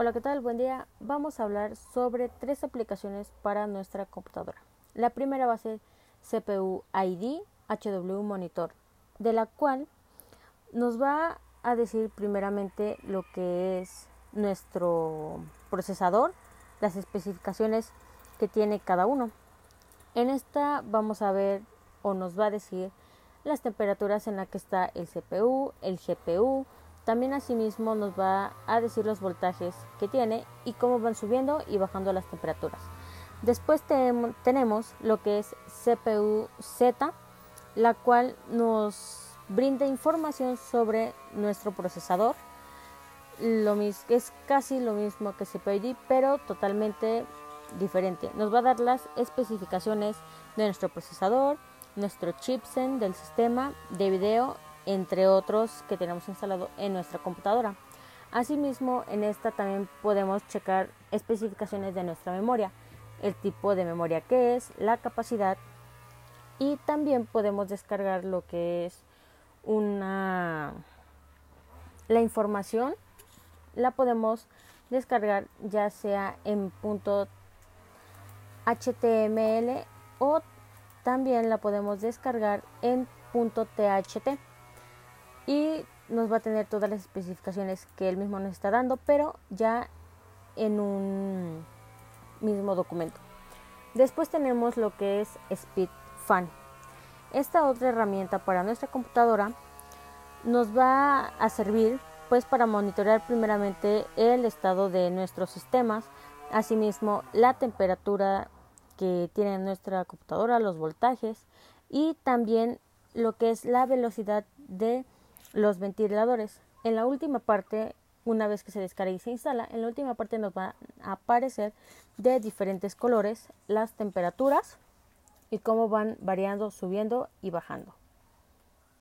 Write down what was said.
Hola, ¿qué tal? Buen día. Vamos a hablar sobre tres aplicaciones para nuestra computadora. La primera va a ser CPU ID HW Monitor, de la cual nos va a decir primeramente lo que es nuestro procesador, las especificaciones que tiene cada uno. En esta vamos a ver o nos va a decir las temperaturas en las que está el CPU, el GPU, también asimismo nos va a decir los voltajes que tiene y cómo van subiendo y bajando las temperaturas. Después tenemos lo que es CPU Z, la cual nos brinda información sobre nuestro procesador. Lo es casi lo mismo que CPU pero totalmente diferente. Nos va a dar las especificaciones de nuestro procesador, nuestro chipset del sistema de video entre otros que tenemos instalado en nuestra computadora. Asimismo, en esta también podemos checar especificaciones de nuestra memoria, el tipo de memoria que es, la capacidad y también podemos descargar lo que es una la información la podemos descargar ya sea en punto HTML o también la podemos descargar en punto THT y nos va a tener todas las especificaciones que él mismo nos está dando, pero ya en un mismo documento. Después tenemos lo que es SpeedFan. Esta otra herramienta para nuestra computadora nos va a servir pues para monitorear primeramente el estado de nuestros sistemas, asimismo la temperatura que tiene nuestra computadora, los voltajes y también lo que es la velocidad de los ventiladores. En la última parte, una vez que se descarga y se instala, en la última parte nos va a aparecer de diferentes colores las temperaturas y cómo van variando, subiendo y bajando.